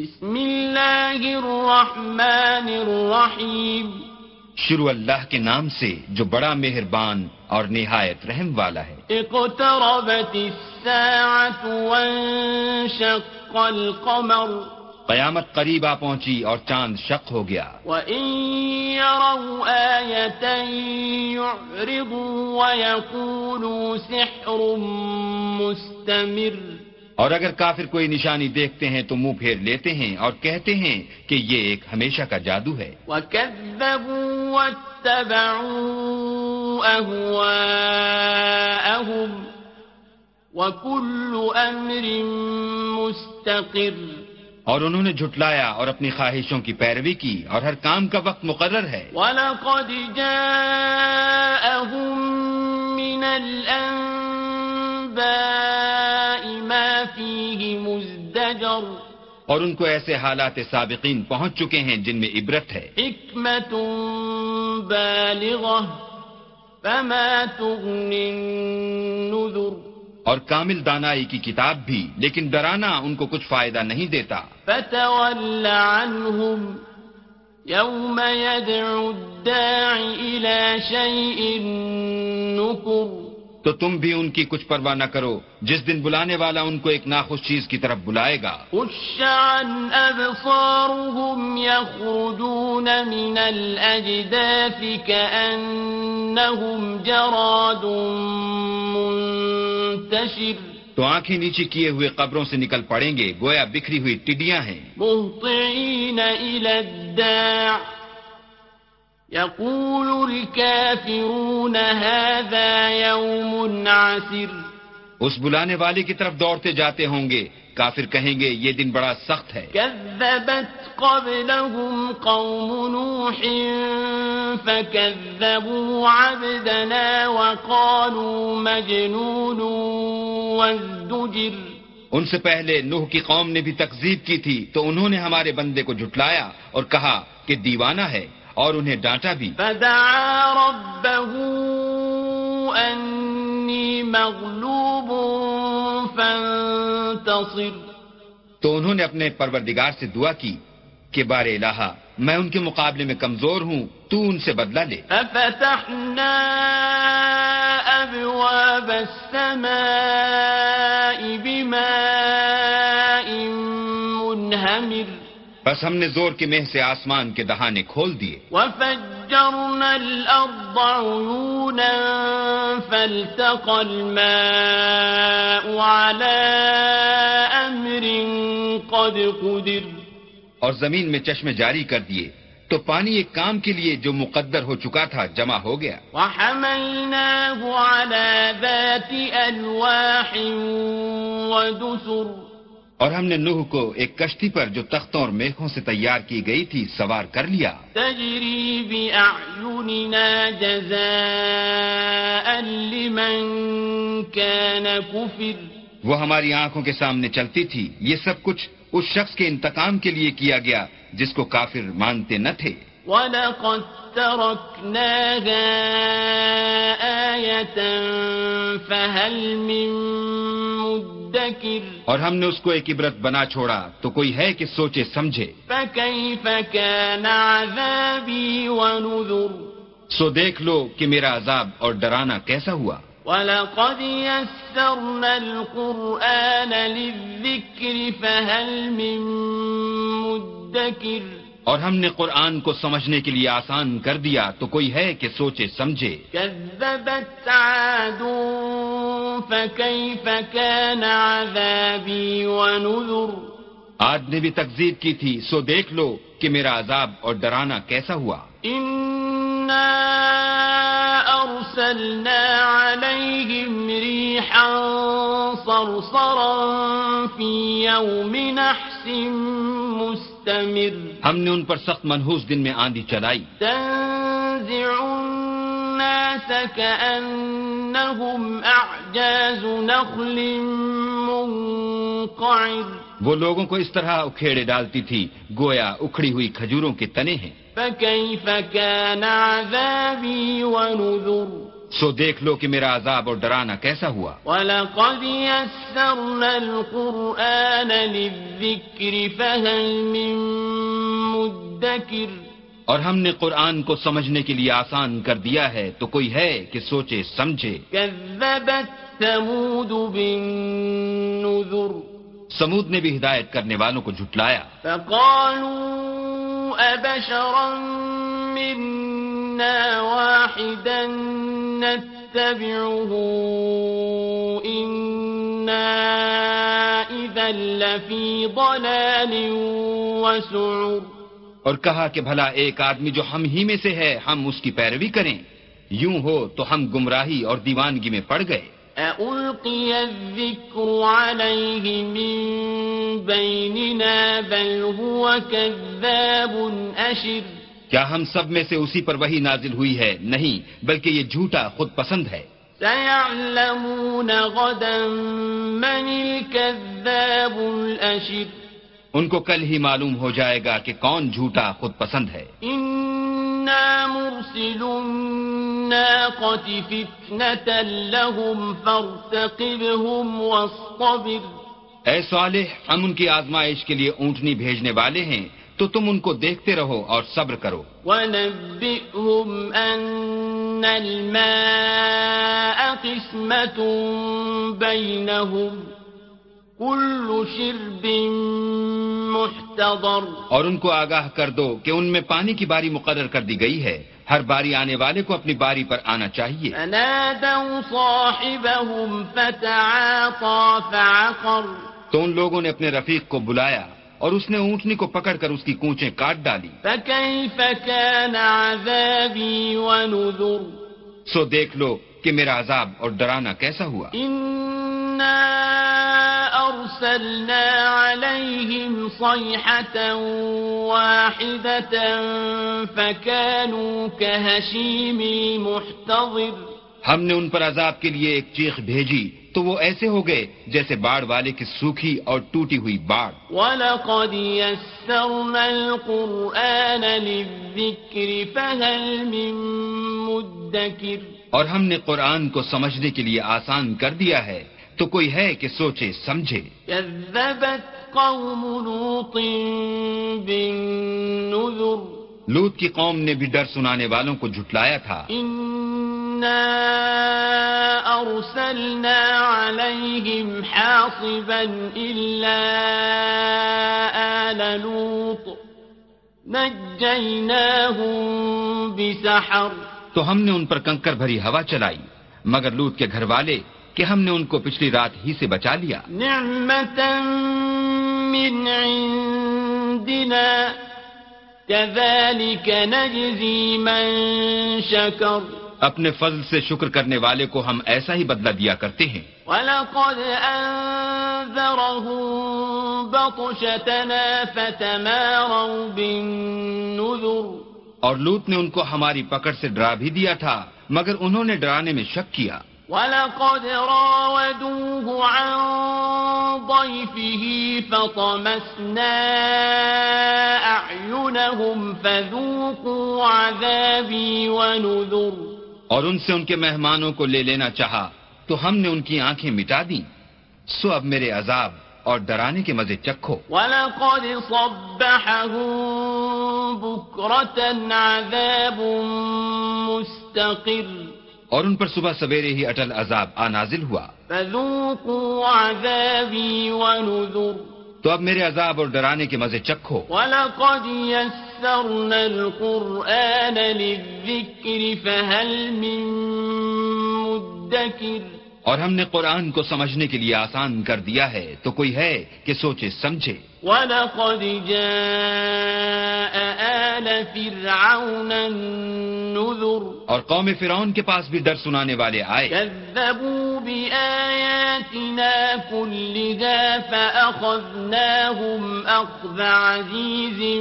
بسم اللہ الرحمن الرحیم۔ شروع اللہ کے نام سے جو بڑا مہربان اور نہایت رحم والا ہے۔ اقتربت الساعة وانشق القمر۔ قیامت قریب آ پہنچی اور چاند شق ہو گیا۔ وَإِن يَرَوْا آيَةً يُعْرِضُوا وَيَقُولُوا سِحْرٌ مُسْتَمِرٌ۔ اور اگر کافر کوئی نشانی دیکھتے ہیں تو منہ پھیر لیتے ہیں اور کہتے ہیں کہ یہ ایک ہمیشہ کا جادو ہے۔ مُسْتَقِرٌ۔ اور انہوں نے جھٹلایا اور اپنی خواہشوں کی پیروی کی اور ہر کام کا وقت مقرر ہے۔ وَلَقَدْ جَاءَهُم مِّنَ الْأَنبَاءِ مَا فِيهِ مُزْدَجَرٌ. اور ان کو ایسے حالات سابقین پہنچ چکے ہیں جن میں عبرت ہے۔ حکمت بالغة فما تغني النذر. اور کامل دانائی کی کتاب بھی لیکن ڈرانا ان کو کچھ فائدہ نہیں دیتا۔ فتول عنهم يوم يدعو الداع إلى شيء نكر. تو تم بھی ان کی کچھ پرواہ نہ کرو۔ جس دن بلانے والا ان کو ایک ناخوش چیز کی طرف بلائے گا۔ يخرجون من الأجداث كأنهم جراد منتشر۔ تو آنکھیں نیچے کیے ہوئے قبروں سے نکل پڑیں گے۔ گویا بکھری ہوئی ٹڈیاں ہیں۔ إلى الداع۔ يقول الكافرون هذا يوم عسر اس بلانے والے کی طرف دوڑتے جاتے ہوں گے. کافر کہیں گے یہ دن بڑا سخت ہے. كذبت قبلهم قوم نوح فكذبوا عبدنا وقالوا مجنون وازدجر. ان سے پہلے نوح کی قوم نے بھی تکذیب کی تھی تو انہوں نے ہمارے بندے کو جھٹلایا اور کہا کہ دیوانہ ہے. اور انہیں ڈانٹا بھی۔ فدعا ربه أني مغلوب فانتصر۔ تو انہوں نے اپنے پروردگار سے دعا کی کہ بار الہا میں ان کے مقابلے میں کمزور ہوں تو ان سے بدلہ لے۔ ففتحنا أبواب السماء بماء منهمر۔ بس ہم نے زور کے مہ سے آسمان کے دہانے کھول دیے۔ وفجرنا الأرض عيونا فالتقى الماء على أمر قد قدر۔ اور زمین میں چشمے جاری کر دیے۔ تو پانی ایک کام کے لیے جو مقدر ہو چکا تھا جمع ہو گیا۔ وحملناه على ذات ألواح ودسر۔ اور ہم نے نوح کو ایک کشتی پر جو تختوں اور میخوں سے تیار کی گئی تھی سوار کر لیا۔ بأعيننا جزاء لمن كان كفر وہ ہماری آنکھوں کے سامنے چلتی تھی۔ یہ سب کچھ اس شخص کے انتقام کے لیے کیا گیا جس کو کافر مانتے نہ تھے۔ ولقد تركناها آية فهل من اور ہم نے اس کو ایک عبرت بنا چھوڑا تو کوئی ہے کہ سوچے سمجھے۔ فكيف كان عذابي ونذر سو دیکھ لو کہ میرا عذاب اور ڈرانا کیسا ہوا۔ ولقد يسرنا القرآن للذكر فهل من مدكر اور ہم نے قرآن کو سمجھنے کے لیے آسان کر دیا تو کوئی ہے کہ سوچے سمجھے۔ كذبت عاد فكيف كان عذابي ونذر۔ آج نے بھی تکذیب کی تھی سو دیکھ لو کہ میرا عذاب اور ڈرانا کیسا ہوا۔ إنا أرسلنا عليهم ريحا صرصرا في يوم نحس مستمر. ہم نے ان پر سخت منحوس دن میں آندھی چلائی۔ تنزع الناس كأنهم أعجاز نخل منقعر. وہ لوگوں کو اس طرح اکھیڑے ڈالتی تھی گویا اکھڑی ہوئی کھجوروں کے تنے ہیں۔ فكيف كان عذابي ونذر. سو دیکھ لو کہ میرا عذاب اور ڈرانا کیسا ہوا۔ وَلَقَدْ يَسَّرْنَا الْقُرْآنَ لِلذِّكْرِ فَهَلْ مِن مُدَّكِرٍ۔ اور ہم نے قرآن کو سمجھنے کے لیے آسان کر دیا ہے تو کوئی ہے کہ سوچے سمجھے۔ كَذَّبَتْ ثَمُودُ بِالنُّذُرِ۔ سمود نے بھی ہدایت کرنے والوں کو جھٹلایا۔ فقالوا أبشرا منا واحدا نتبعه إنا إذا لفي ضلال وسعر. اور کہا کہ بھلا ایک آدمی جو ہم ہی میں سے ہے ہم اس کی پیروی کریں۔ یوں ہو تو ہم گمراہی اور دیوانگی میں پڑ گئے۔ أألقي الذكر عليه من بيننا بل هو كذاب أشر. کیا ہم سب میں سے اسی پر وہی نازل ہوئی ہے؟ نہیں بلکہ یہ جھوٹا خود پسند ہے۔ سيعلمون غدا من الكذاب الأشر۔ ان کو کل ہی معلوم ہو جائے گا کہ کون جھوٹا خود پسند ہے۔ إنا مرسل الناقة فتنة لهم فارتقبهم واصطبر۔ اے صالح ہم ان کی آزمائش کے لیے اونٹنی بھیجنے والے ہیں۔ تو تم ان کو دیکھتے رہو اور صبر کرو۔ ونبئهم أن الماء قسمة بينهم كل شرب محتضر۔ اور ان کو آگاہ کر دو کہ ان میں پانی کی باری مقرر کر دی گئی ہے۔ ہر باری آنے والے کو اپنی باری پر آنا چاہیے۔ فنادوا صاحبهم فتعاطى فعقر۔ تو ان لوگوں نے اپنے رفیق کو بلایا۔ اور اس نے اونٹنی کو پکڑ کر اس کی کونچیں کاٹ ڈالی۔ فكيف كان عذابي ونذر سو دیکھ لو کہ میرا عذاب اور ڈرانا کیسا ہوا۔ إنا أرسلنا عليهم صيحة واحدة فكانوا كهشيم المحتضر ہم نے ان پر عذاب کے لیے ایک چیخ بھیجی۔ تو وہ ایسے ہو گئے جیسے باڑ والے کی سوکھی اور ٹوٹی ہوئی باڑ۔ ولقد يسرنا القرآن للذكر فهل من مدكر۔ اور ہم نے قرآن کو سمجھنے کے لیے آسان کر دیا ہے تو کوئی ہے کہ سوچے سمجھے۔ كذبت قوم لوط بالنذر۔ لوت کی قوم نے بھی ڈر سنانے والوں کو جھٹلایا تھا۔ إنا أرسلنا عليهم حاصبا إلا آل لوط. نجيناهم بسحر. تو ہم نے ان پر کنکر بھری ہوا چلائی مگر لوت کے گھر والے کہ ہم نے ان کو پچھلی رات ہی سے بچا لیا۔ نعمة من عندنا كذلك نجزي من شكر. اپنے فضل سے شکر کرنے والے کو ہم ایسا ہی بدلہ دیا کرتے ہیں۔ ولقد أنذرهم بطشتنا فتماروا بالنذر۔ اور لوت نے ان کو ہماری پکڑ سے ڈرا بھی دیا تھا مگر انہوں نے ڈرانے میں شک کیا۔ ولقد راودوه عن ضيفه فطمسنا أعينهم فذوقوا عذابي ونذر۔ اور ان سے ان کے مہمانوں کو لے لینا چاہا تو ہم نے ان کی آنکھیں مٹا دی سو اب میرے عذاب اور ڈرانے کے مزے چکھو۔ ولقد صبحهم بكرة عذاب مستقر۔ اور ان پر صبح سویرے ہی اٹل عذاب آ نازل ہوا۔ فذوقوا عذابي ونذر۔ تو اب میرے عذاب اور ڈرانے کے مزے چکھو۔ ولقد يسرنا القرآن للذكر فهل من مدكر؟ اور ہم نے قرآن کو سمجھنے کے لیے آسان کر دیا ہے تو کوئی ہے کہ سوچے سمجھے۔ ولقد جاء آل فرعون النذر. اور قوم فرعون کے پاس بھی ڈر سنانے والے آئے۔ كذبوا بآياتنا كلها فأخذناهم أخذ عزيز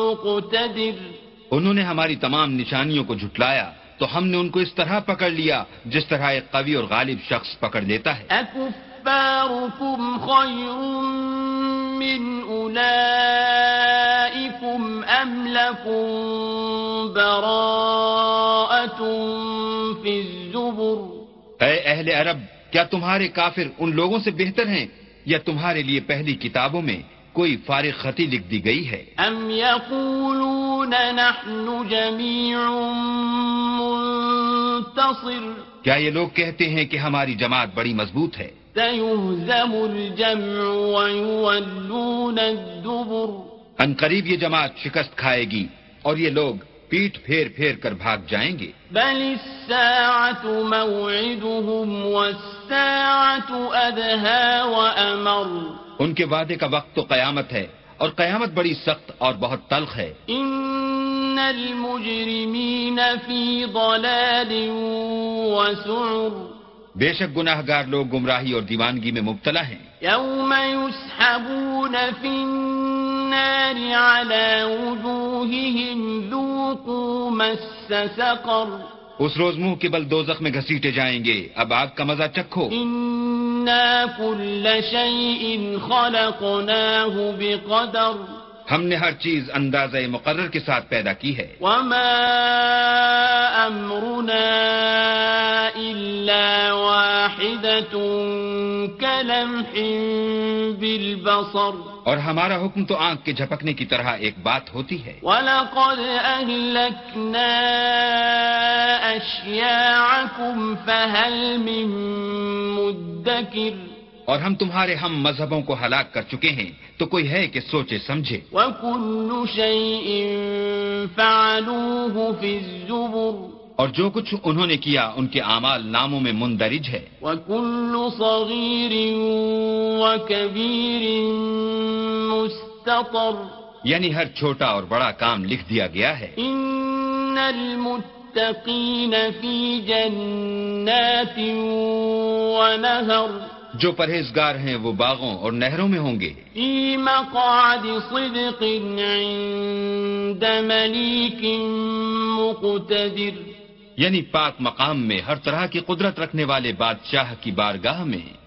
مقتدر. انہوں نے ہماری تمام نشانیوں کو جھٹلایا تو ہم نے ان کو اس طرح پکڑ لیا جس طرح ایک قوی اور غالب شخص پکڑ لیتا ہے۔ أكفاركم خير من أولئكم أم لكم براءة في الزبر اہل عرب کیا تمہارے کافر ان لوگوں سے بہتر ہیں؟ یا تمہارے لیے پہلی کتابوں میں کوئی فارغ خطی لکھ دی گئی ہے؟ ام یقولون نحن جمیع منتصر کیا یہ لوگ کہتے ہیں کہ ہماری جماعت بڑی مضبوط ہے؟ سيهزم الجمع ويولون الدبر ان قریب یہ جماعت شکست کھائے گی اور یہ لوگ پیٹ پھیر پھیر کر بھاگ جائیں گے۔ بل الساعة موعدهم والساعة أدهى وأمر۔ ان کے وعدے کا وقت تو قیامت ہے اور قیامت بڑی سخت اور بہت تلخ ہے۔ إن المجرمين في ضلال وسعر۔ بے شک گناہ گار لوگ گمراہی اور دیوانگی میں مبتلا ہیں۔ يوم يسحبون في النار على وجوههم ذوقوا مس سقر. اس روز منہ کے بل دوزخ میں گھسیٹے جائیں گے۔ اب آگ کا مزہ چکھو۔ أنا کل شیء خلقناه بقدر. ہم نے ہر چیز اندازہ مقرر کے ساتھ پیدا کی ہے۔ وما امرنا الا واحدة كلمح بالبصر. اور ہمارا حکم تو آنکھ کے جھپکنے کی طرح ایک بات ہوتی ہے۔ ولقد أهلكنا أشياعكم فهل من مدكر۔ اور ہم تمہارے ہم مذہبوں کو ہلاک کر چکے ہیں تو کوئی ہے کہ سوچے سمجھے۔ وكل شيء فعلوه في الزبر۔ اور جو کچھ انہوں نے کیا ان کے اعمال ناموں میں مندرج ہے۔ وكل صغير یعنی ہر چھوٹا اور بڑا کام لکھ دیا گیا ہے۔ المتقين في جنات ونهر۔ جو پرہیزگار ہیں وہ باغوں اور نہروں میں ہوں گے۔ في مقعد صدق عند مليك مقتدر۔ یعنی پاک مقام میں ہر طرح کی قدرت رکھنے والے بادشاہ کی بارگاہ میں۔